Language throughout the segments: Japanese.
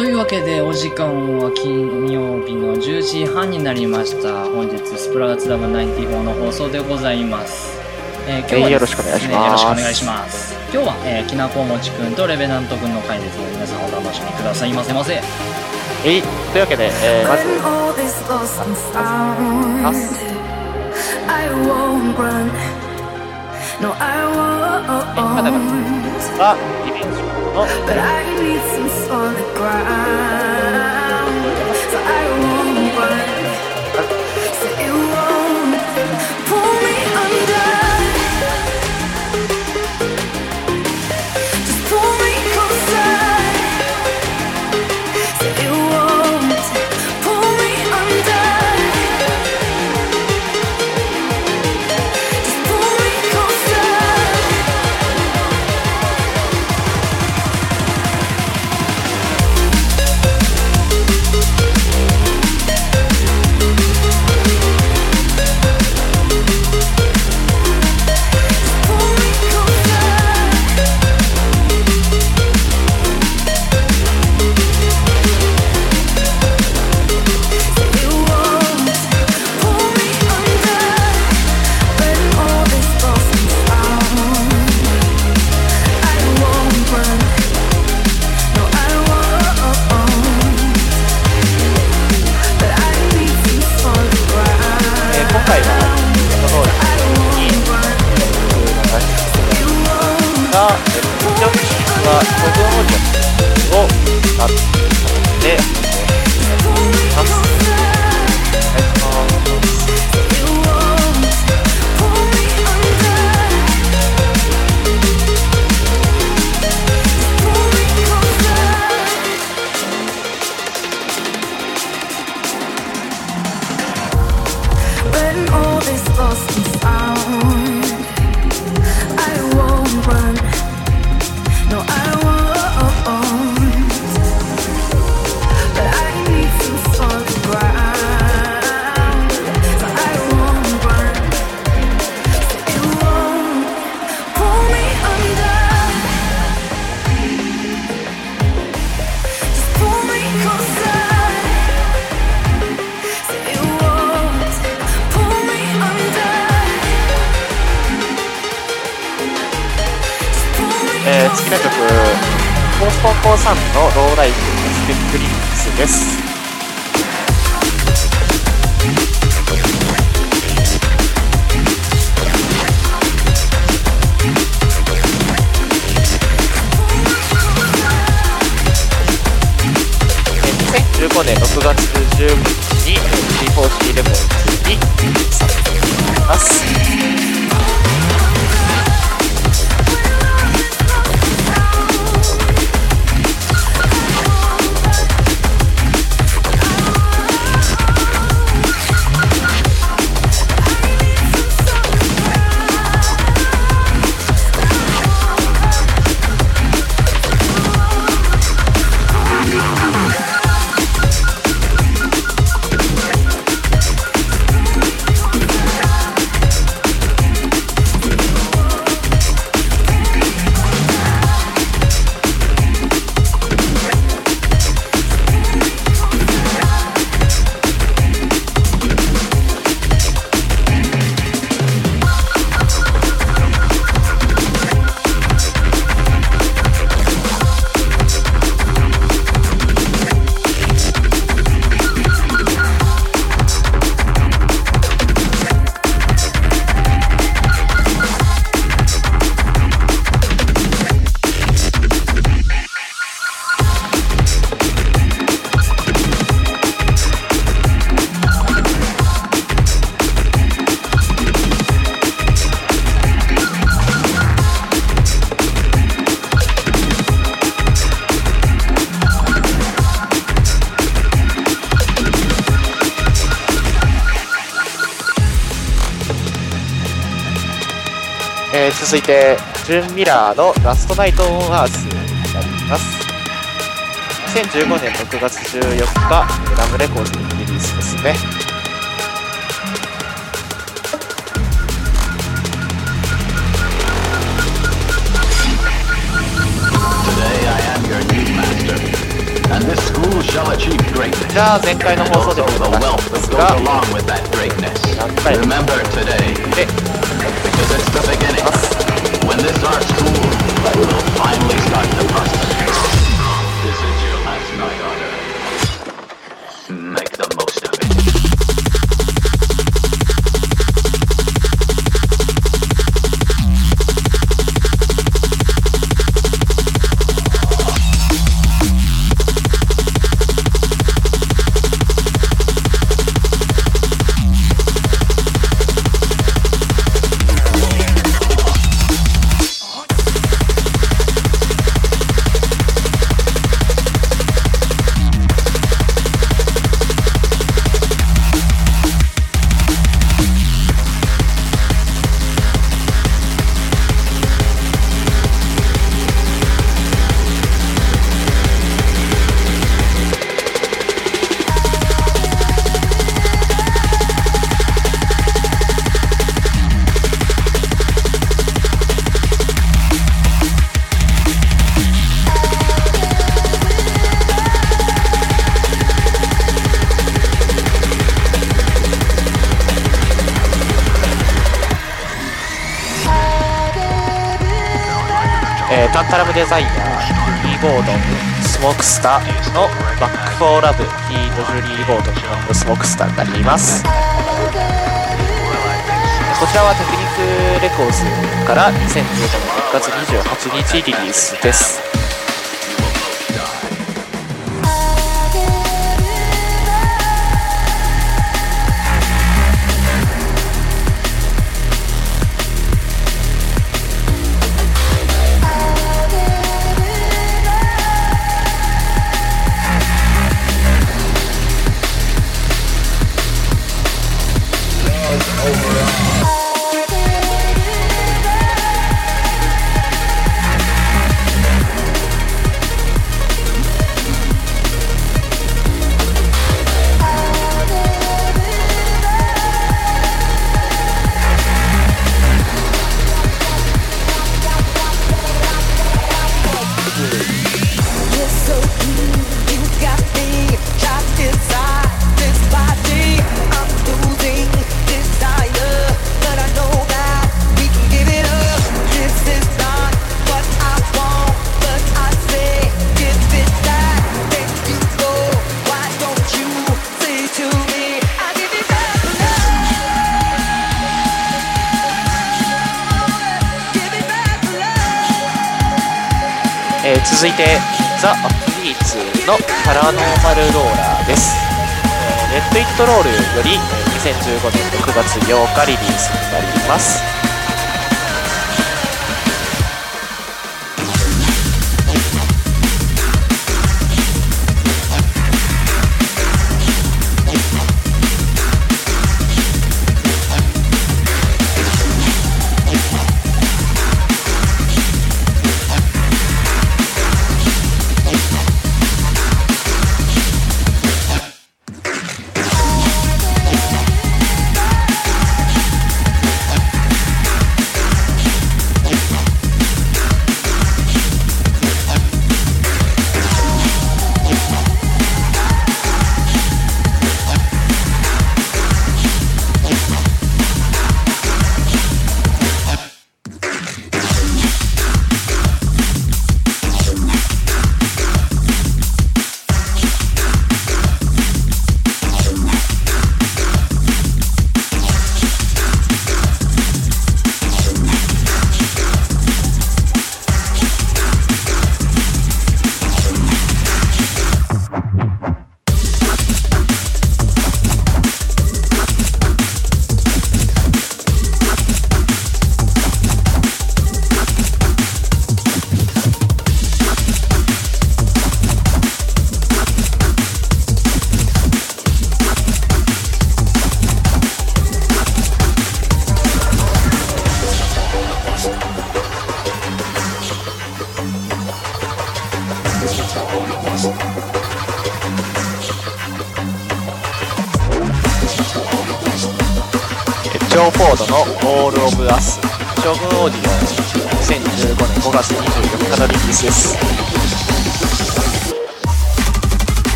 というわけで、お時間は金曜日の10時半になりました。本日、スプラウツラブ94の放送でございます。えー今日はねよろしくお願いしますよろしくお願いします。今日は、えー、きなこもちくんとレベナントくんの回ですので、皆さんお楽しみくださいませませ。えい、というわけで、えー、まず、When all this lost But I need some solid ground. えー、次の曲、コースポンポンさんのローライフスペックリックスです。2015年6月15日に G4C レモンにリリースされています。続いてジュン・ミラーの「ラストナイト・オン・アース」になります。2015年6月14日ラムレコーディングリリースですね。じゃあ前回の放送でもいいですが何回で、はい、始でます this our school, we will finally start the process. ークスターのバック・フォー・ラブ、ヒート・ジュリー・ボードンのスモークスターになります。こちらはテクニックレコーズから2015年6月28日リリースです。6月8日リリースになります。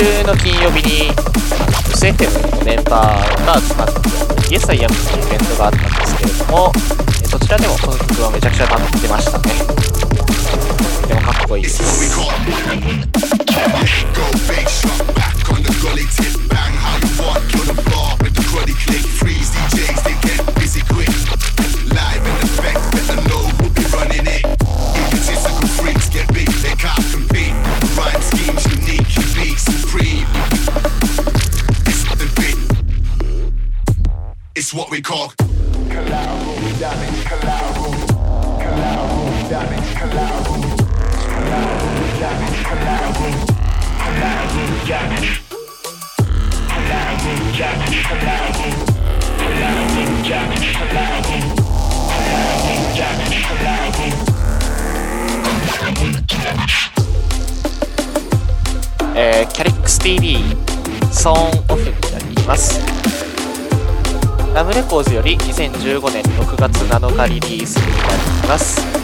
週の金曜日に SFM のメンバーが集まってイエス・アイ・アムというイベントがあったんですけれどもえそちらでもこの曲はめちゃくちゃ待ってましたね。とてもかっこいいです。レコーズより2015年6月7日リリースになります。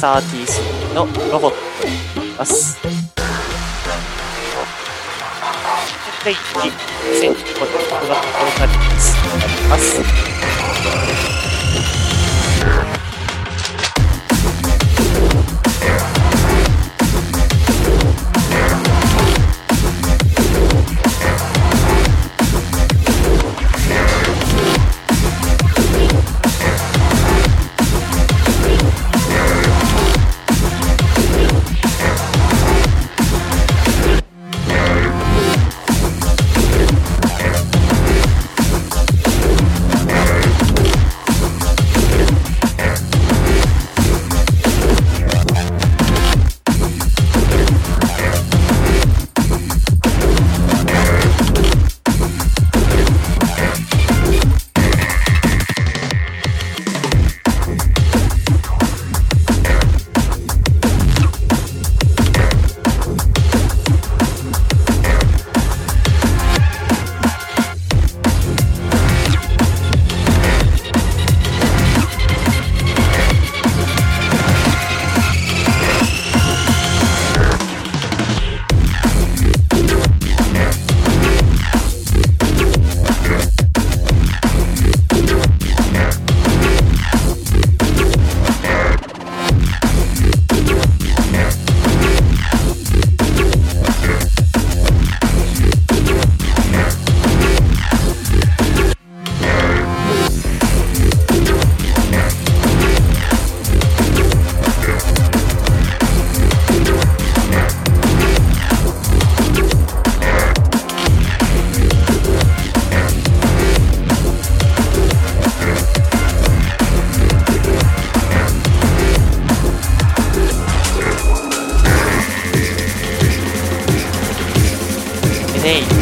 33のロボットになります。第1期、2015年6月10日にリリースになります。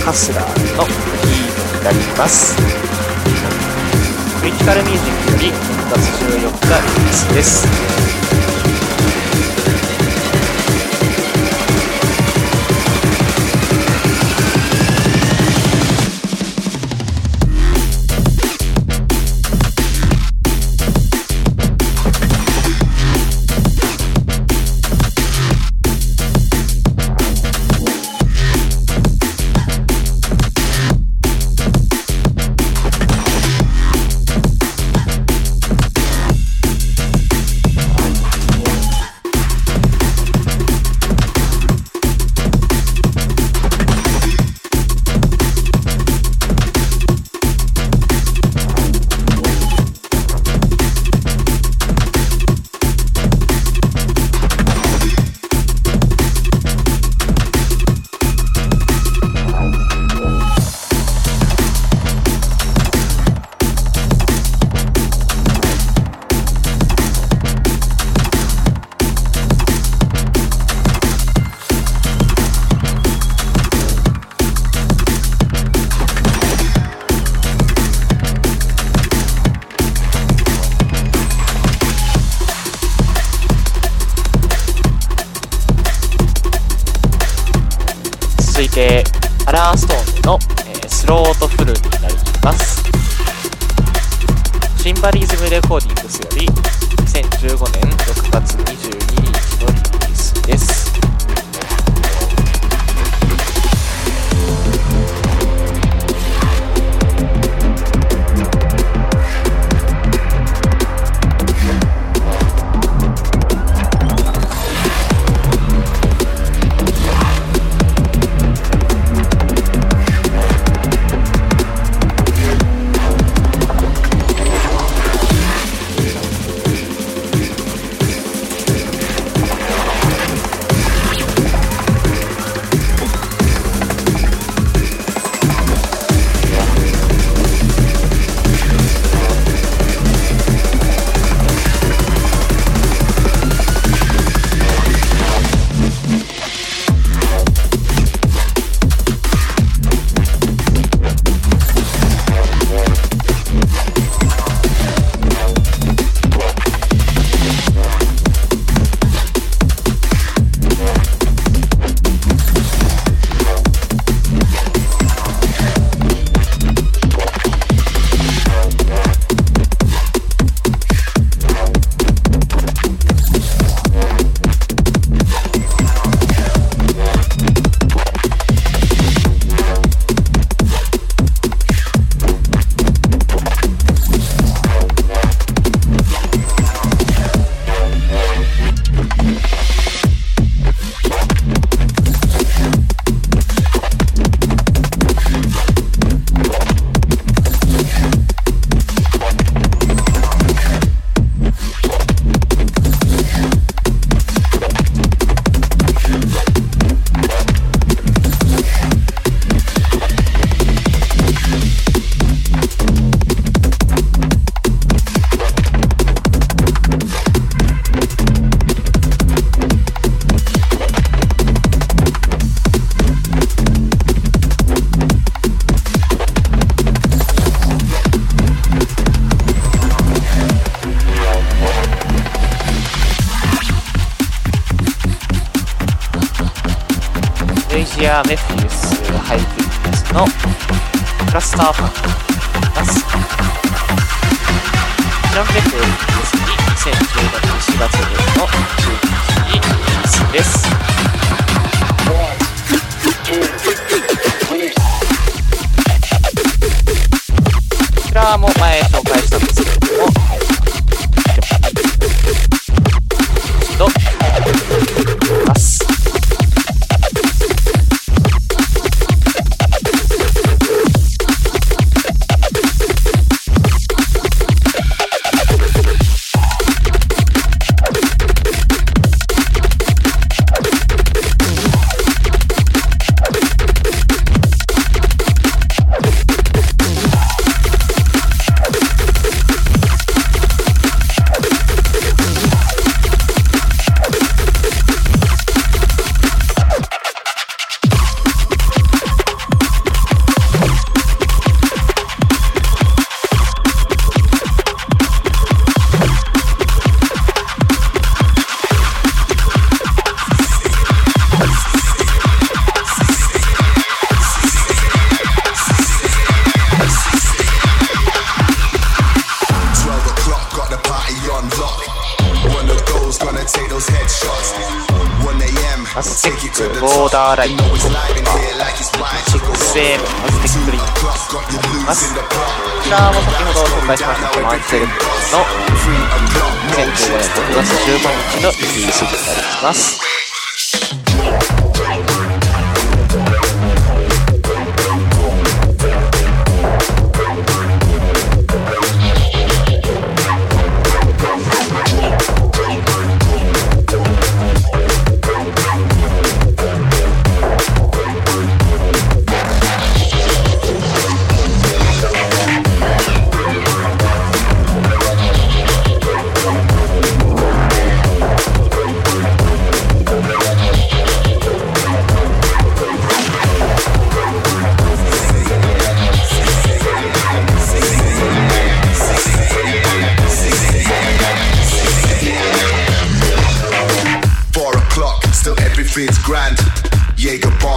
ハ・スラーのキーになります。クリティカルミュージックより6月14日リリースです。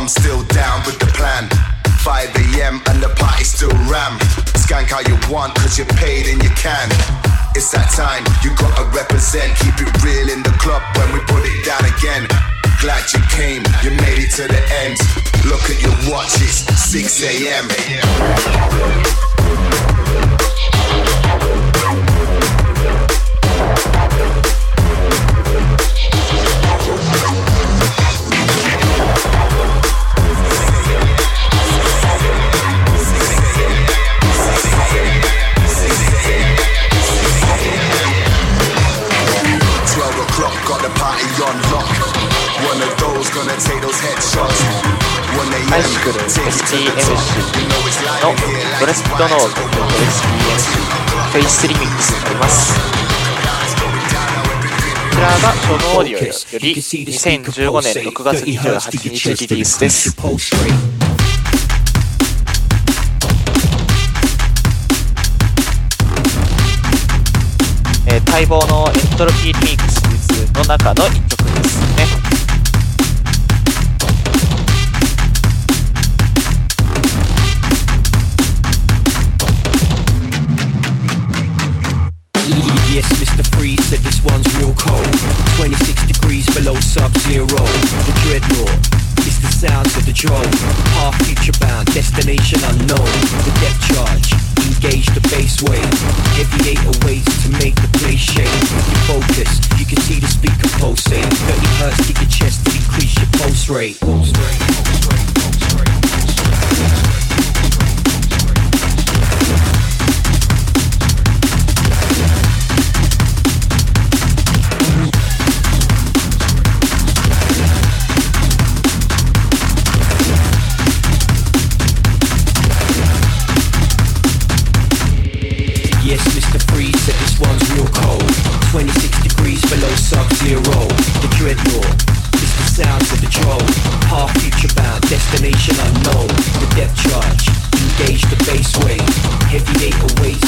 Tom still down with the plan. 5 a.m. and the party still ram. Skank how you want, cause you're paid and you can. It's that time, you gotta represent. Keep it real in the club when we put it down again. Glad you came, you made it to the end. Look at your watch, it's 6 a.m. it's のドレスピットノート STMC フェイスリミックスになります。こちらがショーノオーディオより2015年6月28日リリースです。待望のエントロピーリミックスの中の一曲ですね。Cold. 26 degrees below sub-zero. The dreadnought. It's the sounds of the drone. Half future bound, destination unknown. The depth charge. Engage the base wave. Heavy ways to make the place shake. You focus, you can see the speaker pulsate. 30 hertz to your chest to increase your. Pulse rate, pulse rate, below sub-zero. The dreadnought. It's the sounds of the drone. Half future bound, destination unknown. The death charge. Engage the base wave. Heavy eight ways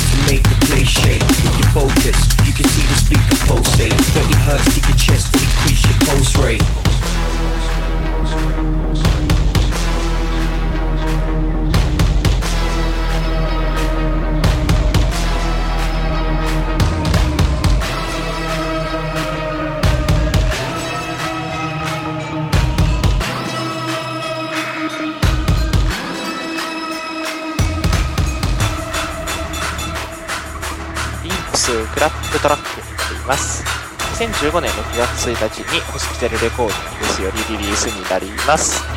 ップトラックになっています。2015年6月1日にホスピタルレコーディングスよりリリースになります。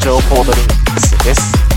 情報ドリンクスです。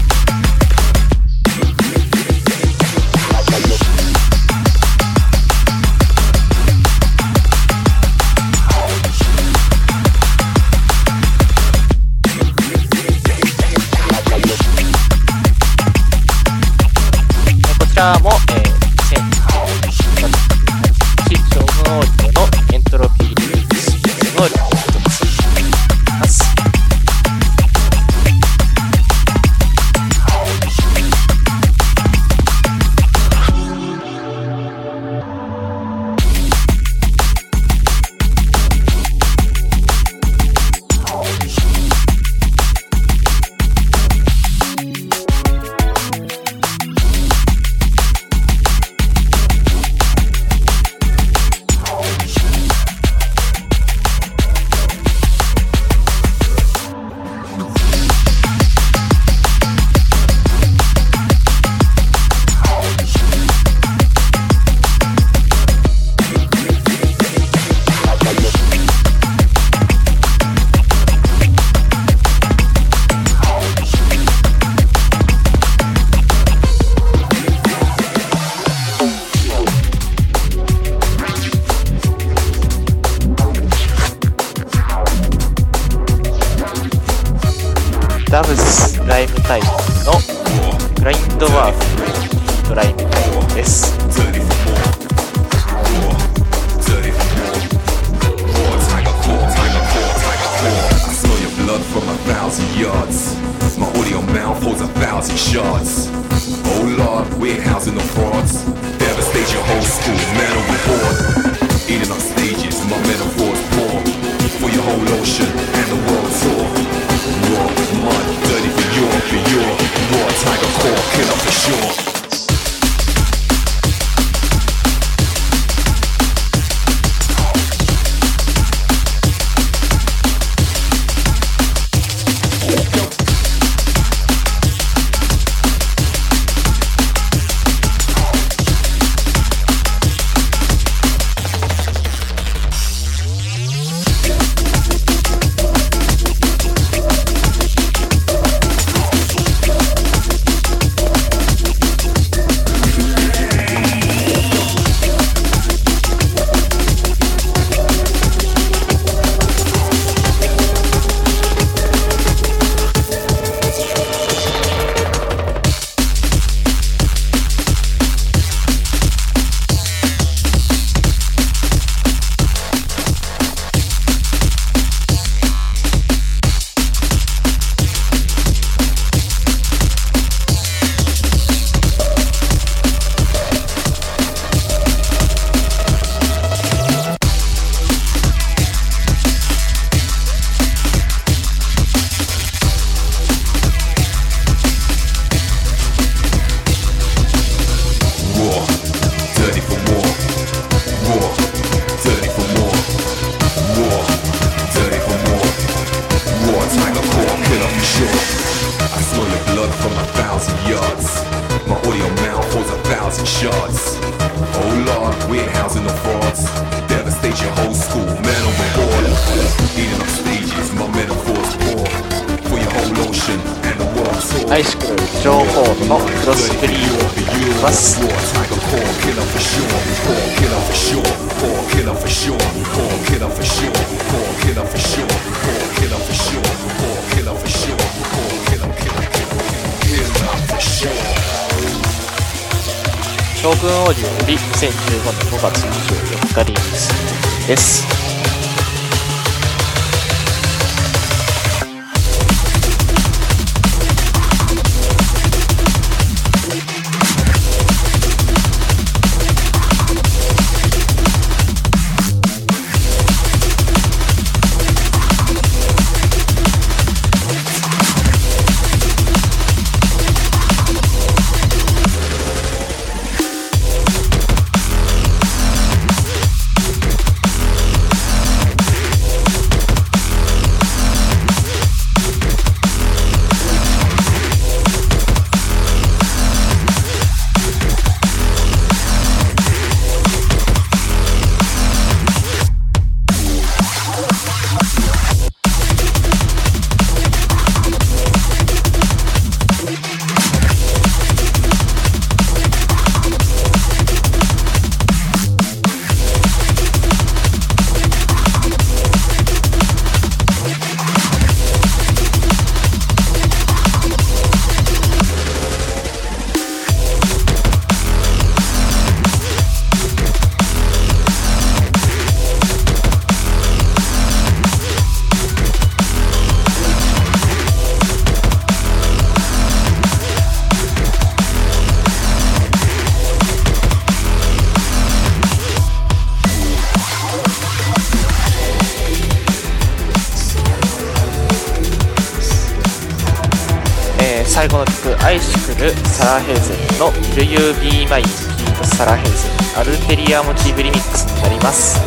アイシクル、サラヘーゼンの Will You Be My ピートサラヘーゼン、アルテリアモチーブリミックスになります。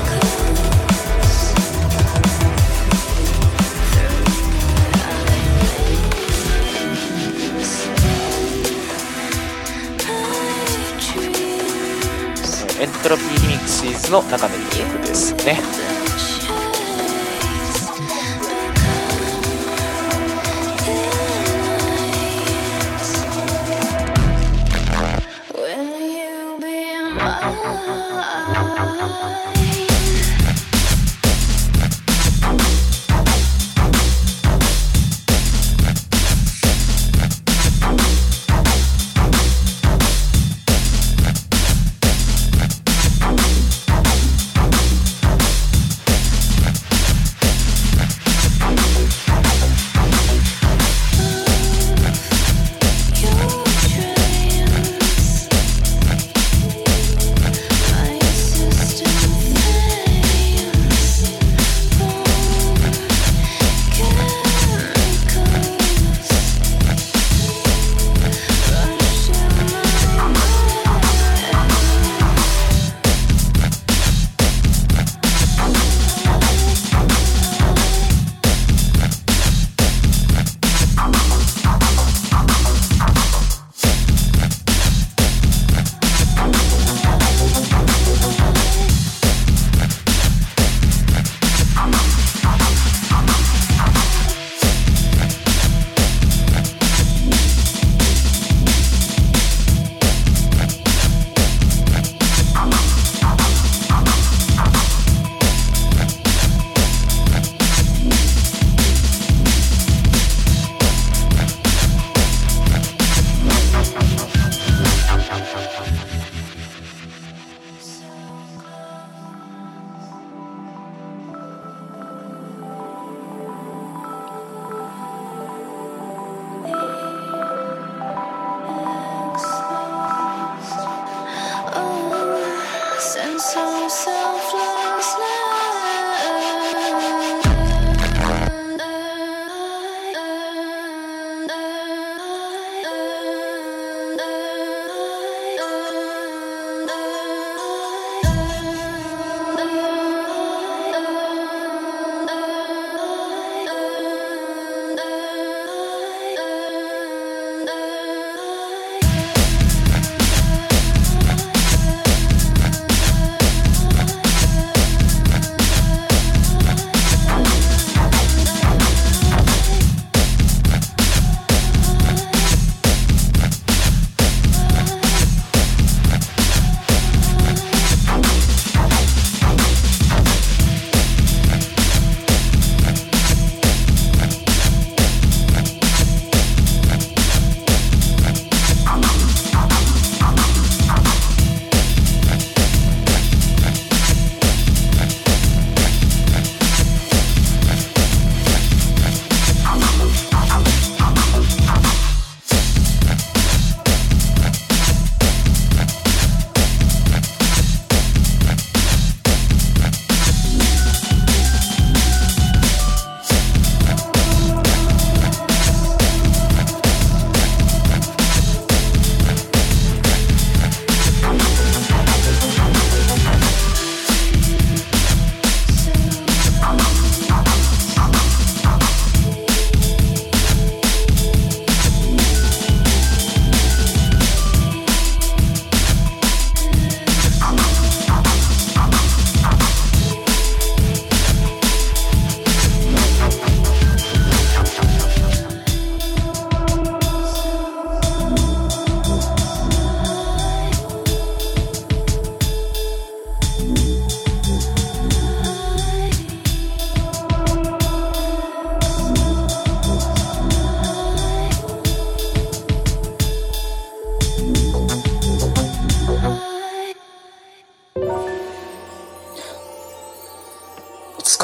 Entropy Remixes の中の一曲ですね。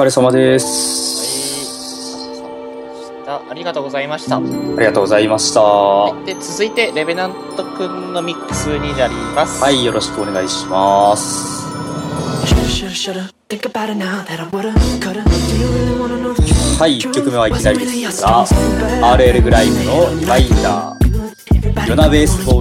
れ様です。はい。ありがとうございました。ありがとうございました。はい、で続いてレベナントくんのミックスになります。はい、よろしくお願いします。はい、1曲目はいきなりですが、RL グライムのリイダー、ヨナベースボ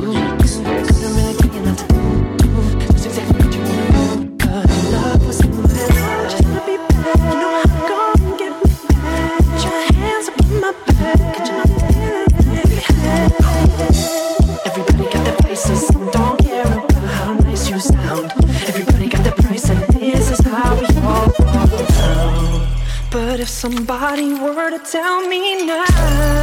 tell me now.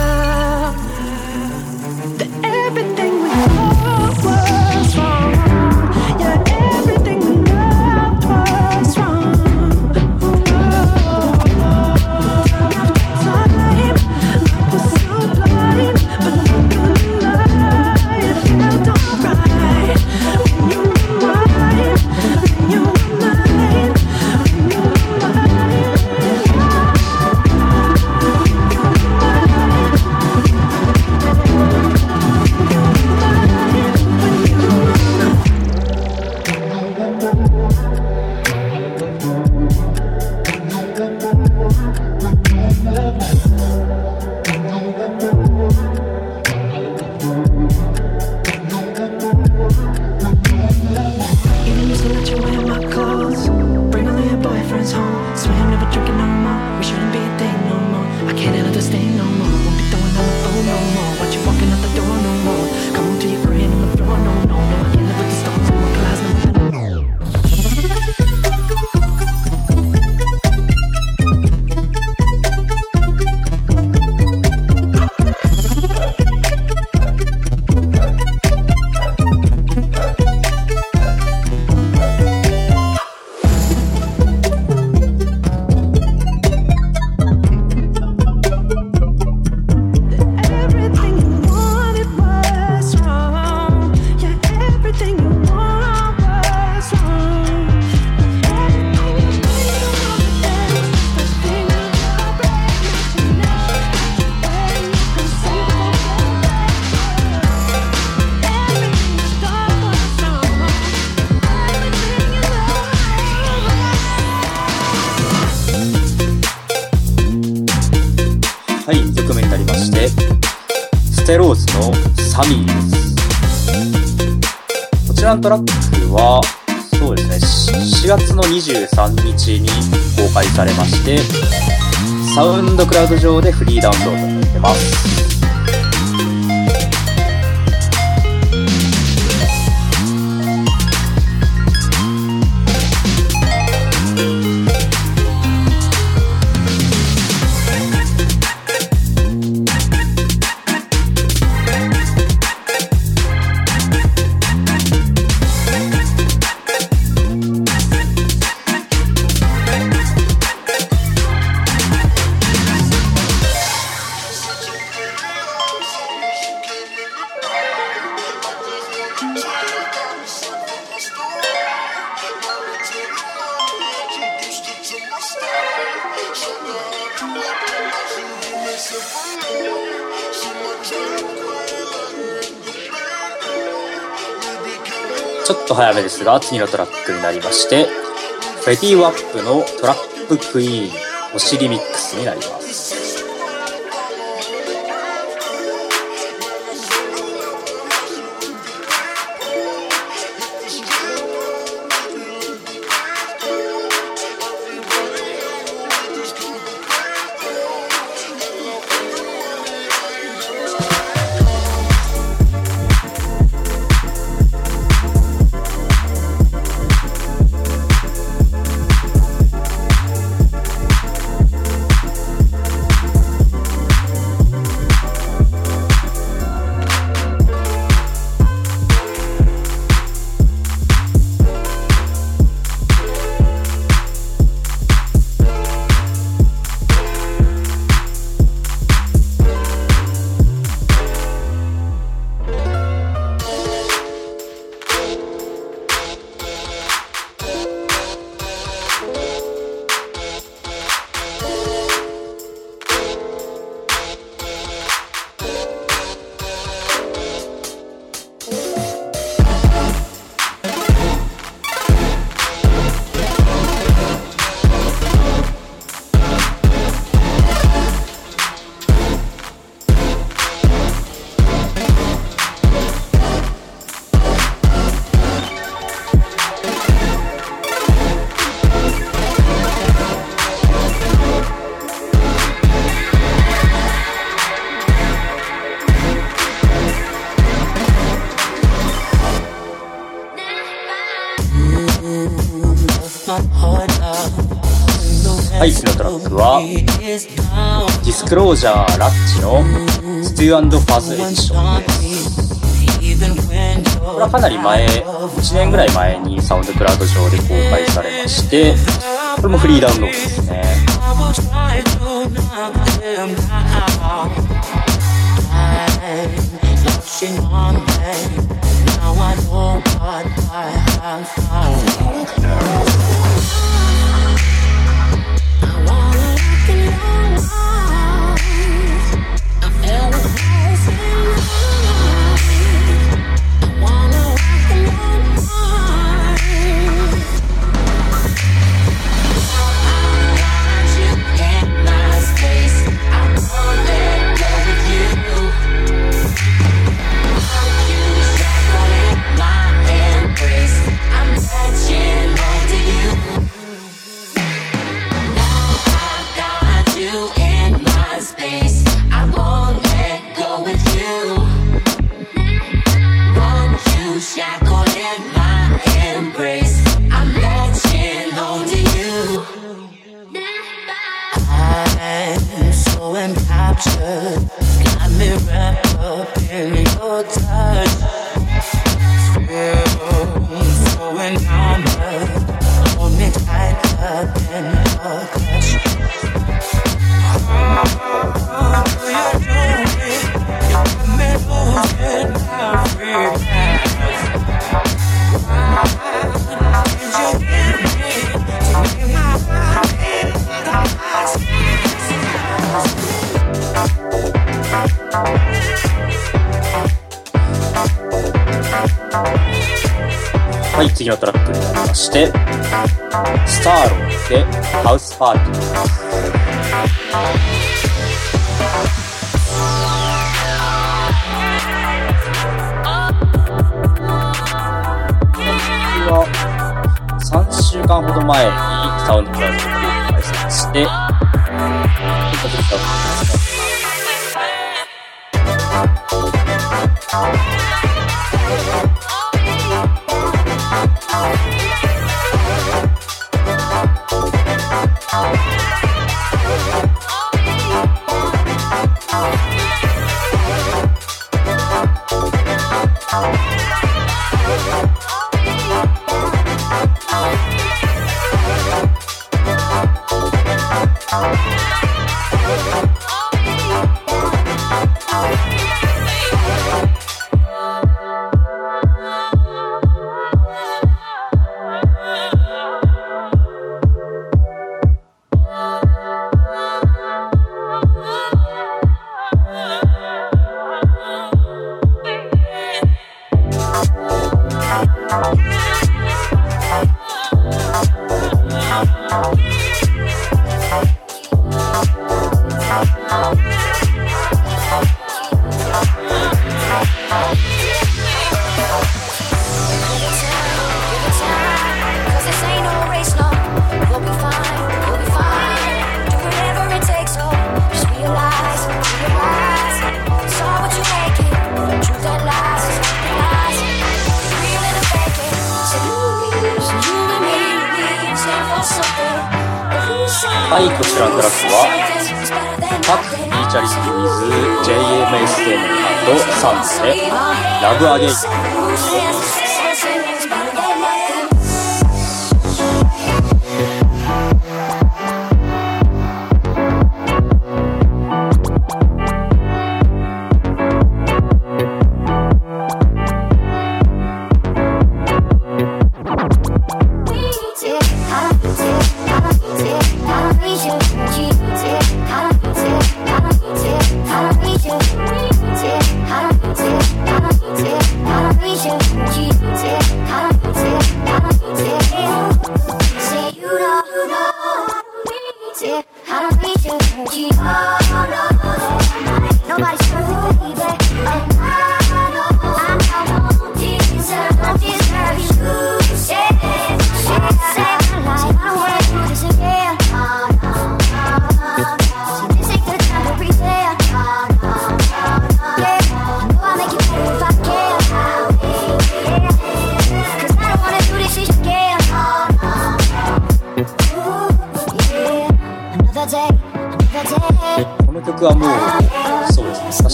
サウンドクラウド上でフリーダウンロードされてます。ですが、次のトラックになりまして、フェディ・ワップのトラップクイーン、お尻ミックスになります。クロージャーラッチのステューファズエディション。ですこれはかなり前1年ぐらい前にサウンドクラウド上で公開されましてこれもフリーダウンロードです。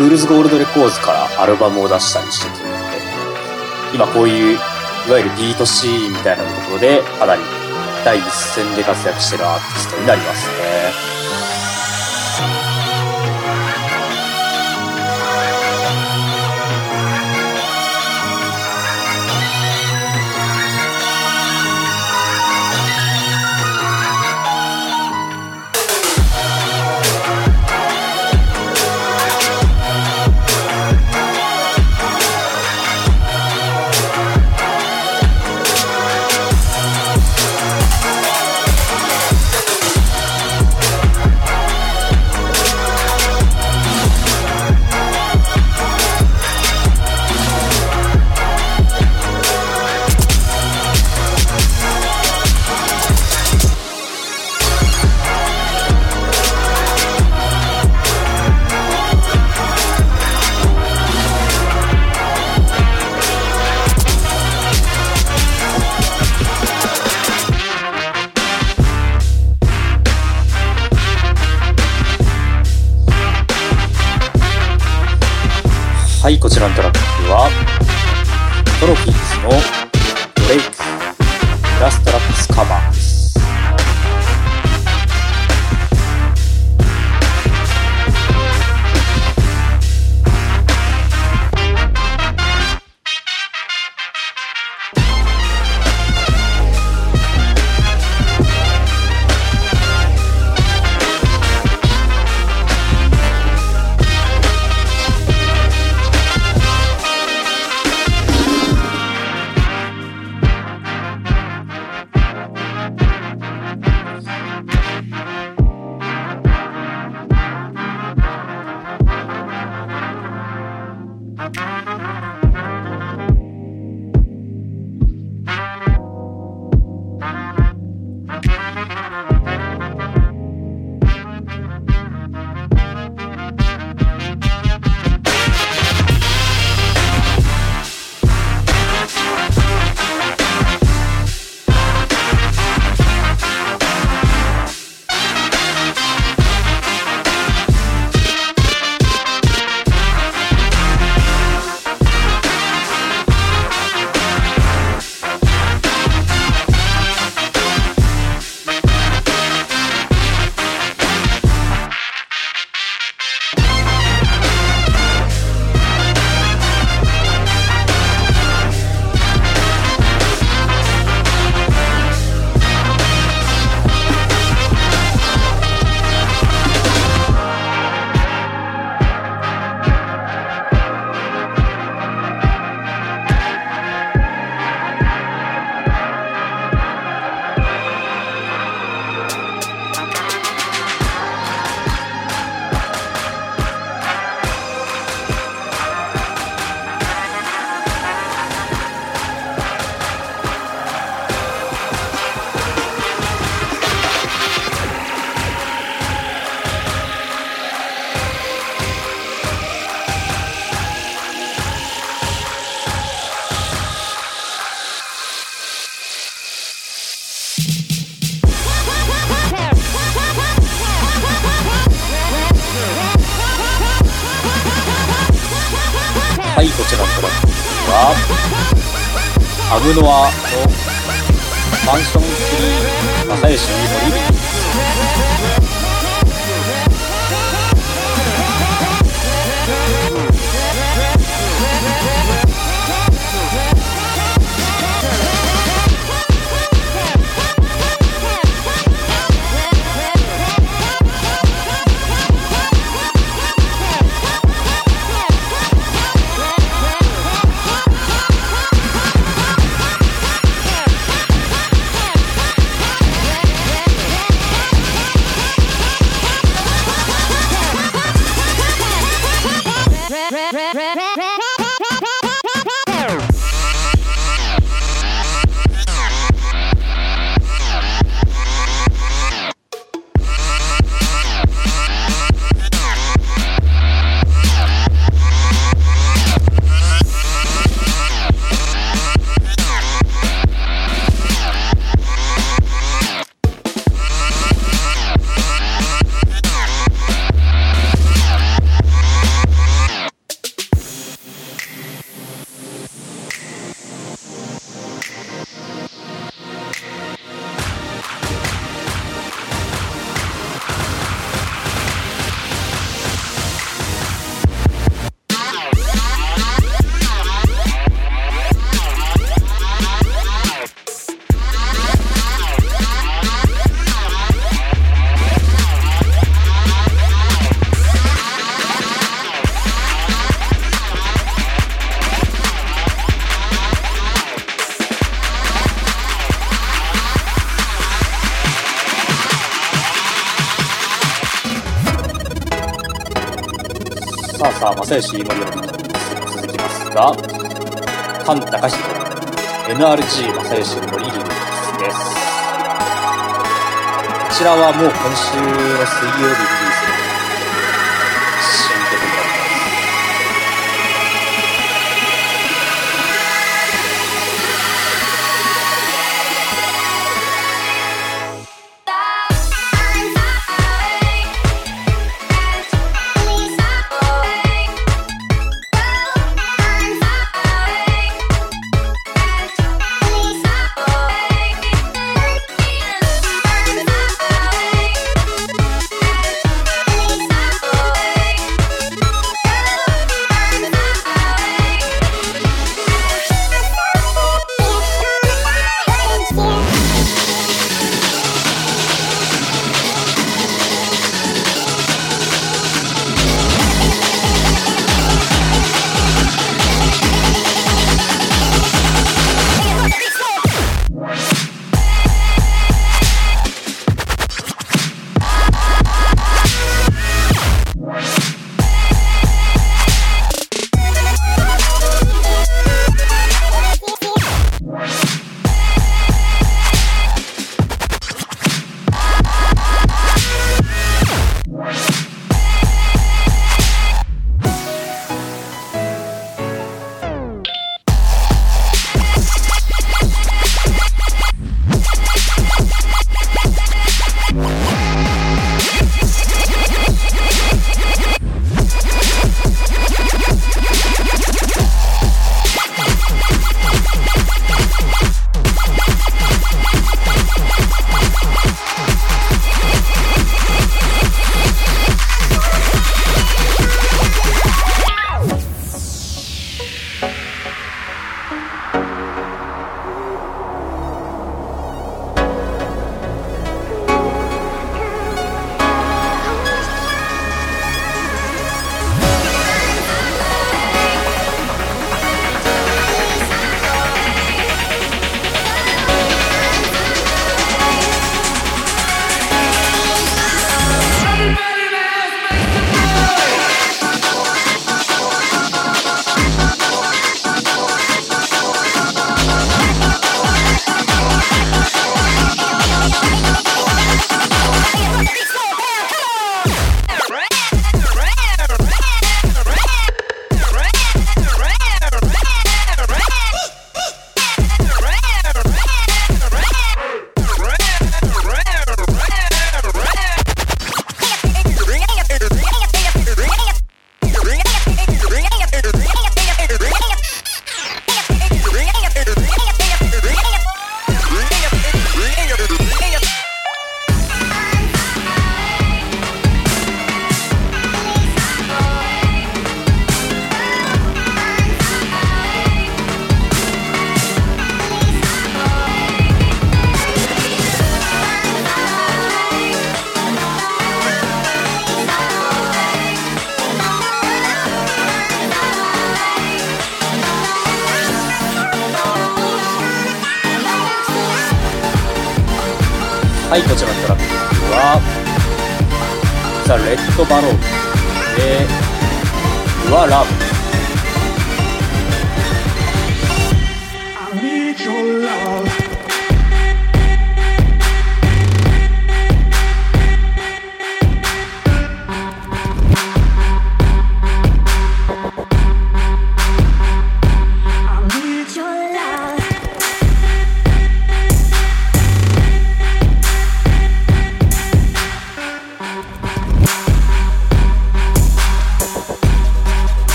Fool's Gold Records からアルバムを出したりしてて、今こういう、いわゆるビートシーンみたいなところで、かなり第一線で活躍してるアーティストになります。久吉今村の続きますが、菅高史と NRG 正義のリリーです。こちらはもう今週の水曜日リリース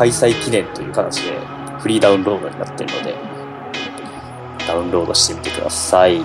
開催記念という形でフリーダウンロードになってるので、ダウンロードしてみてください。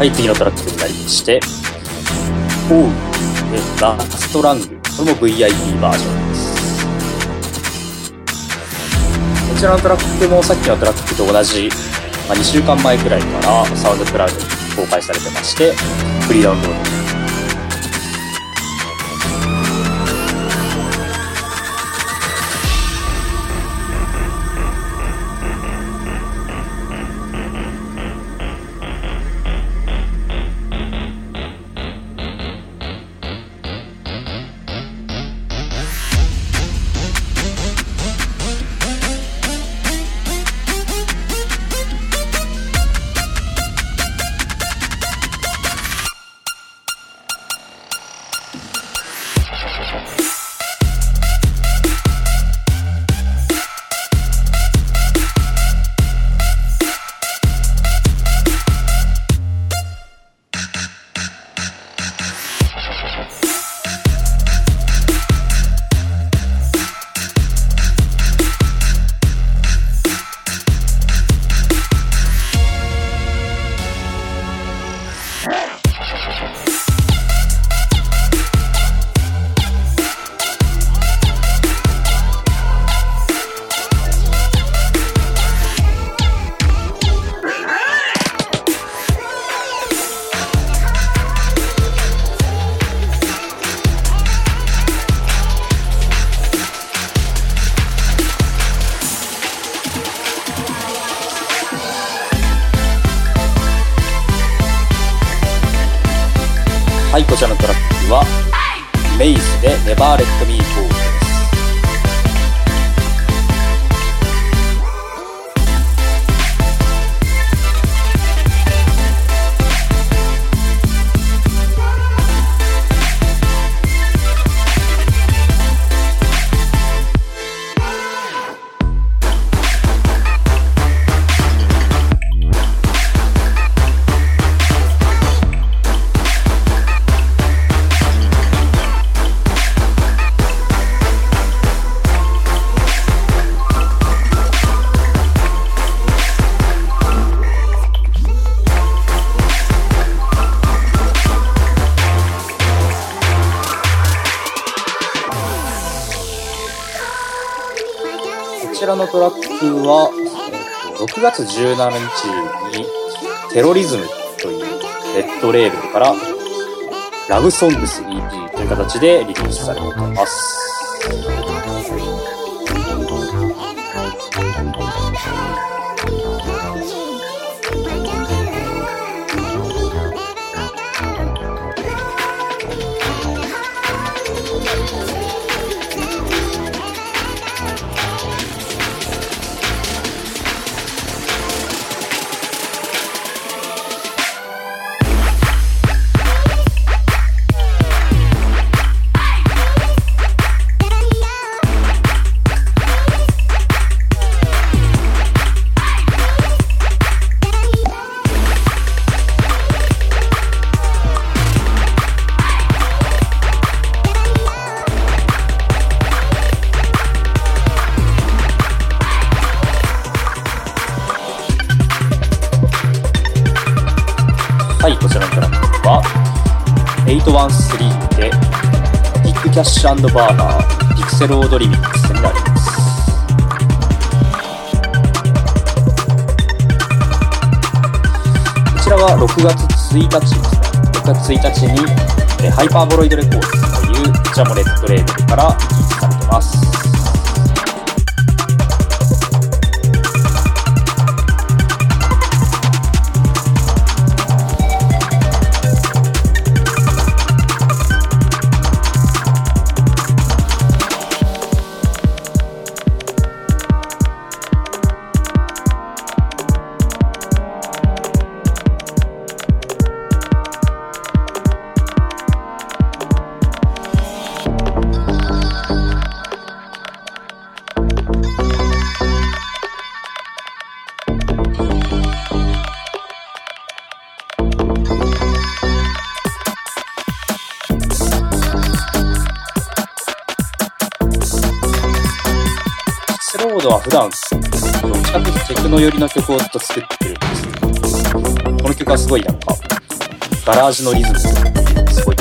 はい、次のトラックになりまして、おう、えラストラング。これも VIP バージョンです。こちらのトラックもさっきのトラックと同じ、まあ、2週間前くらいからサウンドクラウドに公開されてまして、フリーダウンロードはい、こちらのトラックは、メイズで Never Let Me Go 6月17日にテロリズムというレッドレーベルからラブソングス EP という形でリリースされております。シュバーナー、ピクセルオードリミックスになります。こちらは6月1日ですね。6月1日に、ハイパーボロイドレコードというジャモレットレーベルからリリースされてます。普段、どっちかというとテクノ寄りの曲をずっと作ってるんですけど、この曲はすごいなんか、ガラージのリズムすご。い、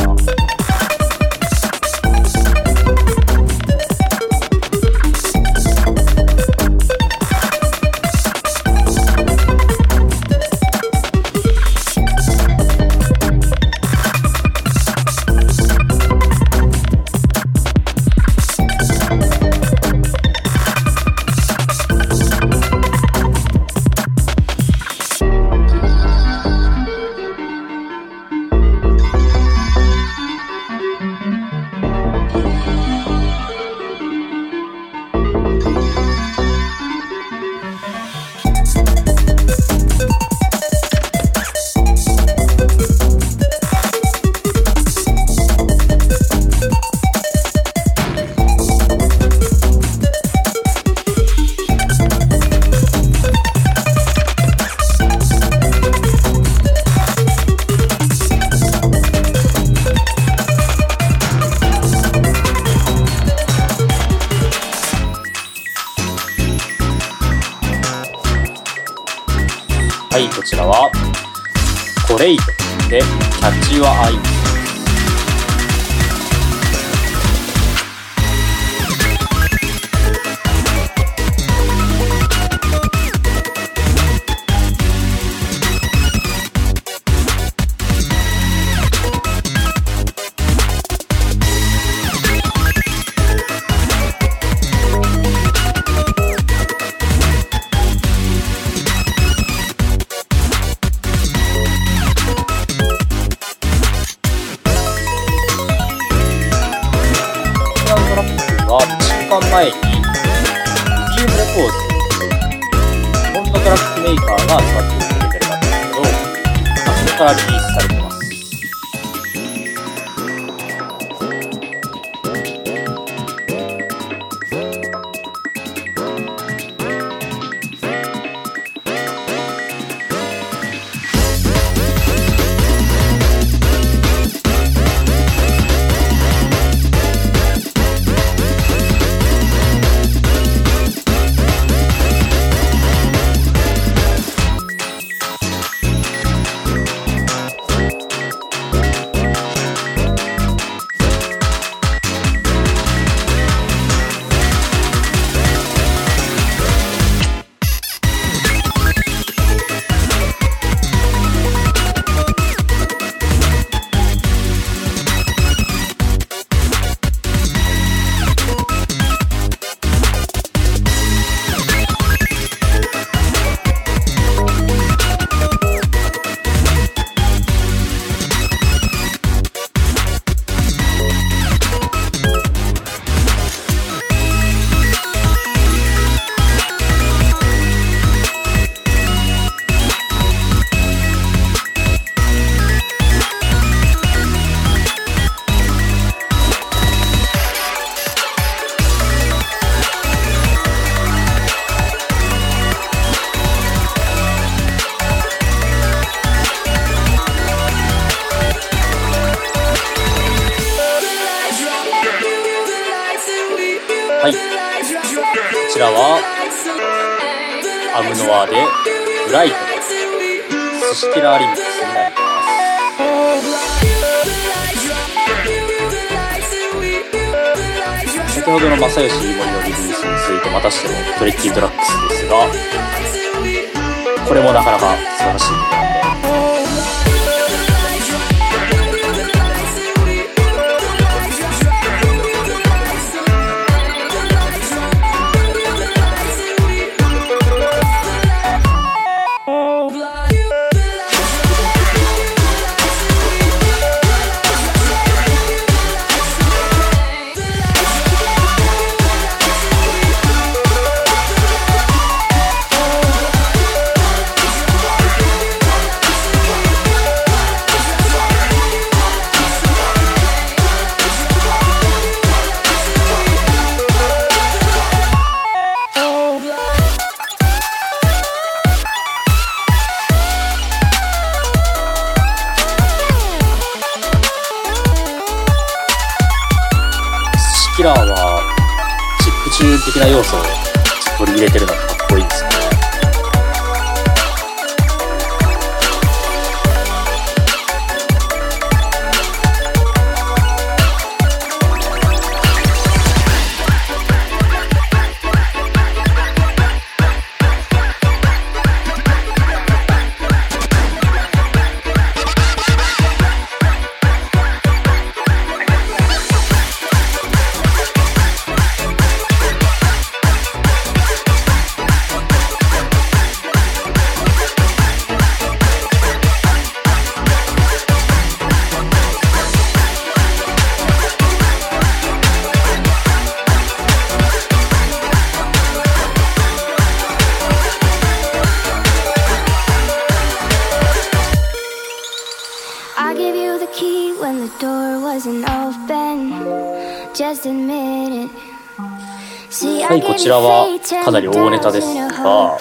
ちらはかなり大ネタですが、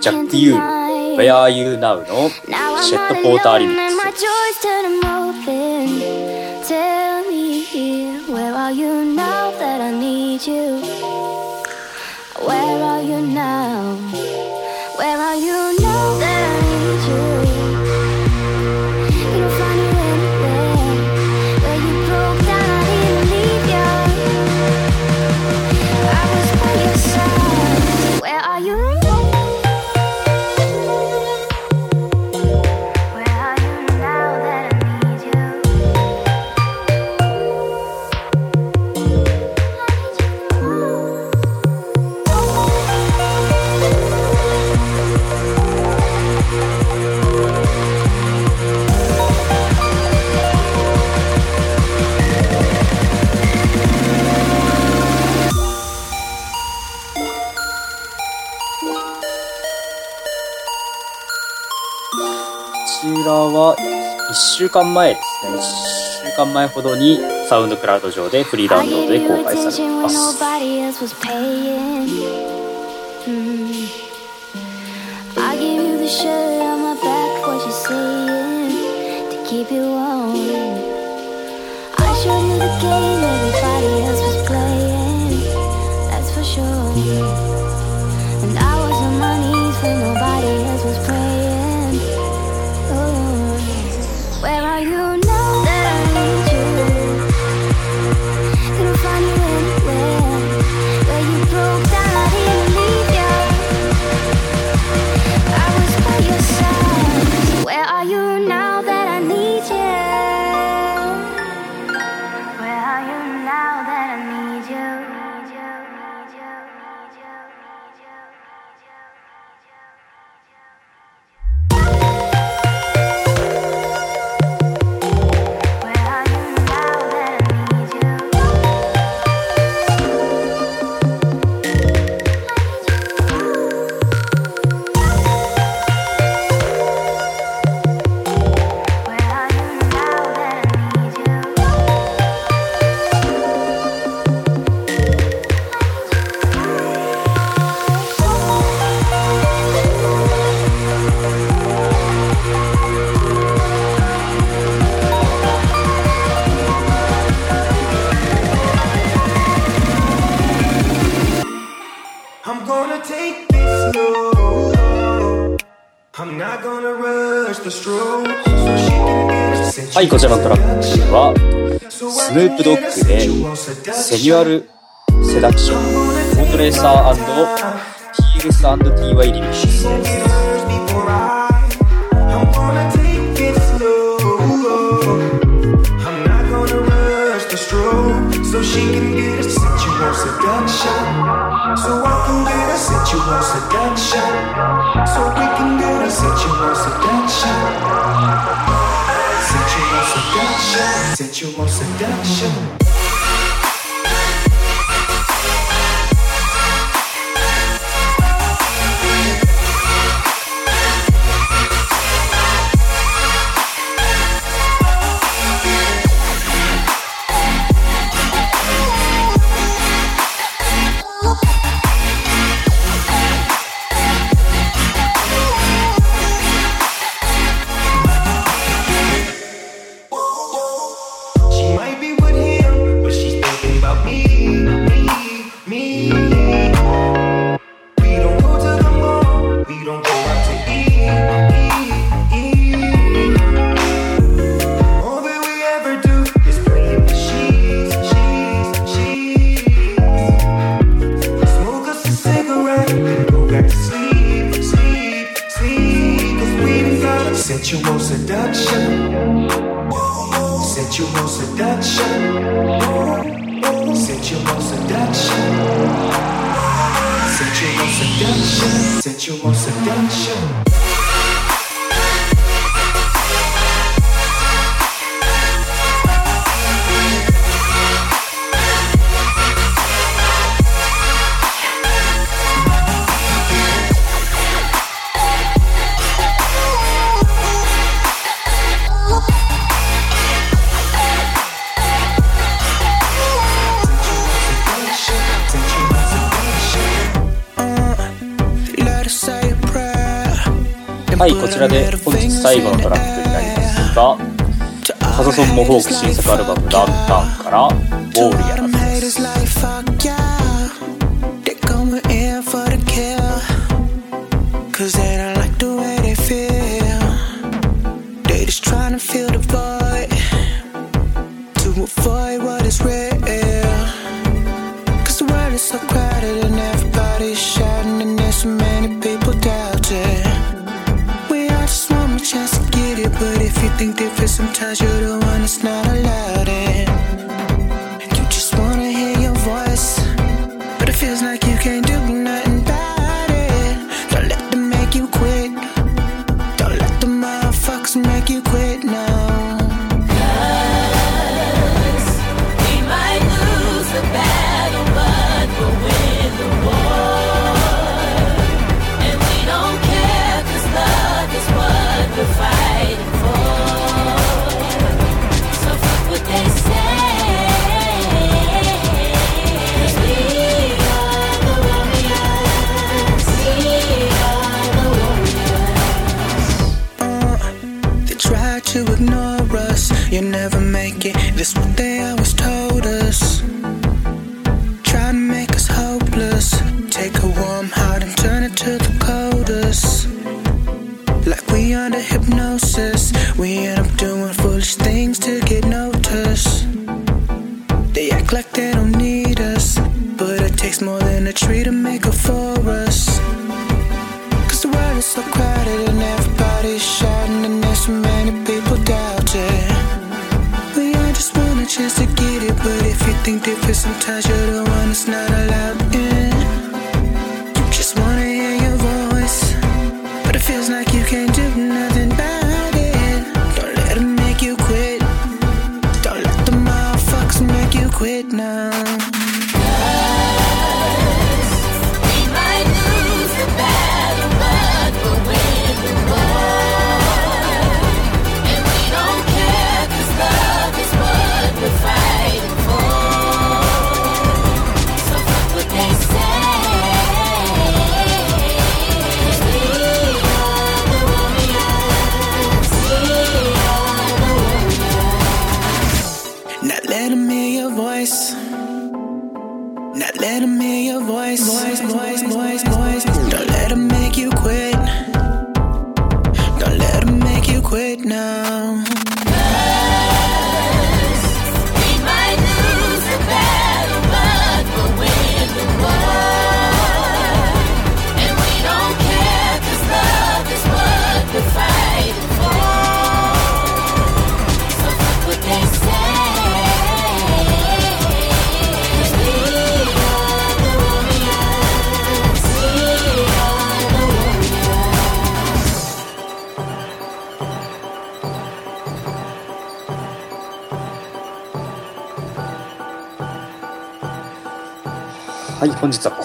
ジャック・ユー、Where Are You Now? のシェット・ポーター・リミックス。1週間前ですね1週間前ほどにサウンドクラウド上でフリーダウンロードで公開されますちらのトラックは、スヌープドッグで、セニュアル・セダクション、オートレーサーティールス &TY リミックスです。ちらで本日最後のトラックになりますがサザソンもォーク新作アルバム「ダンタン」から「ウォーリアーズ」です。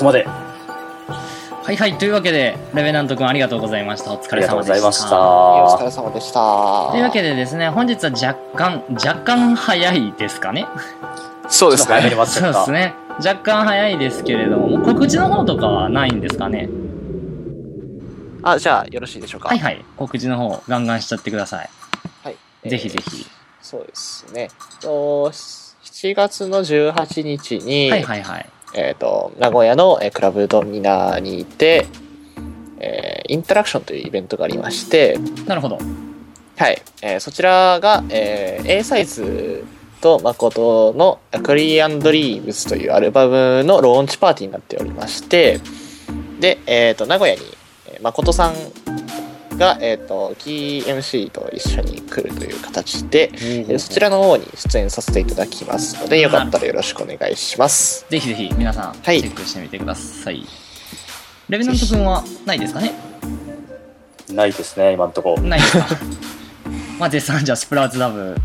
まで。はいはい、というわけで、レベナント君ありがとうございました。お疲ありがとうれ様でした。ございました。お疲れ様でした。というわけでですね、本日は若干、若干早いですかね？そうですね。そう。ですね。若干早いですけれども、告知の方とかはないんですかね？あ、じゃあ、よろしいでしょうか？はいはい。告知の方、ガンガンしちゃってください。はい。ぜひぜひ。ひ。そうですね。と7月の18日に、はいはいはい。えっ、と、名古屋のえークラブドミナーにて、えーインタラクションというイベントがありまして、なるほど。はい。えーそちらが、えー A サイズと誠のクリーンドリームスというアルバムのローンチパーティーになっておりまして、で、えっ、と、名古屋に、えー誠さんが、えっ、と、キー MC と一緒に来るという形で、えーそちらの方に出演させていただきますので、よかったらよろしくお願いします。ぜひぜひ皆さん、チェックしてみてください。レベナント君はないですかね？ないですね、今んとこ。ないですか？まあ、絶賛じゃあスプラウツラブ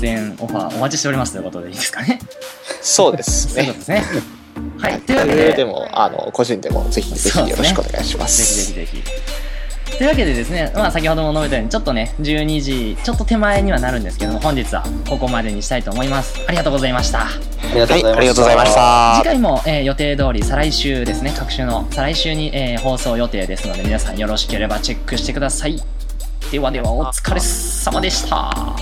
出演オファーお待ちしておりますということでいいですかね？そうですそう。ですね。はい、というわけでで、も、あの、個人でも、ぜひぜひよろしくお願いしまぜひす。ぜひぜひ。というわけでですね、まあ先ほども述べたように、ちょっとね、12時、ちょっと手前にはなるんですけども、本日はここまでにしたいと思います。ありがとうございました。ありがとうございました。はいありがとうございました次回も、えー予定通り再来週ですね、各週の再来週に、えー放送予定ですので、皆さんよろしければチェックしてください。ではでは、お疲れ様でした。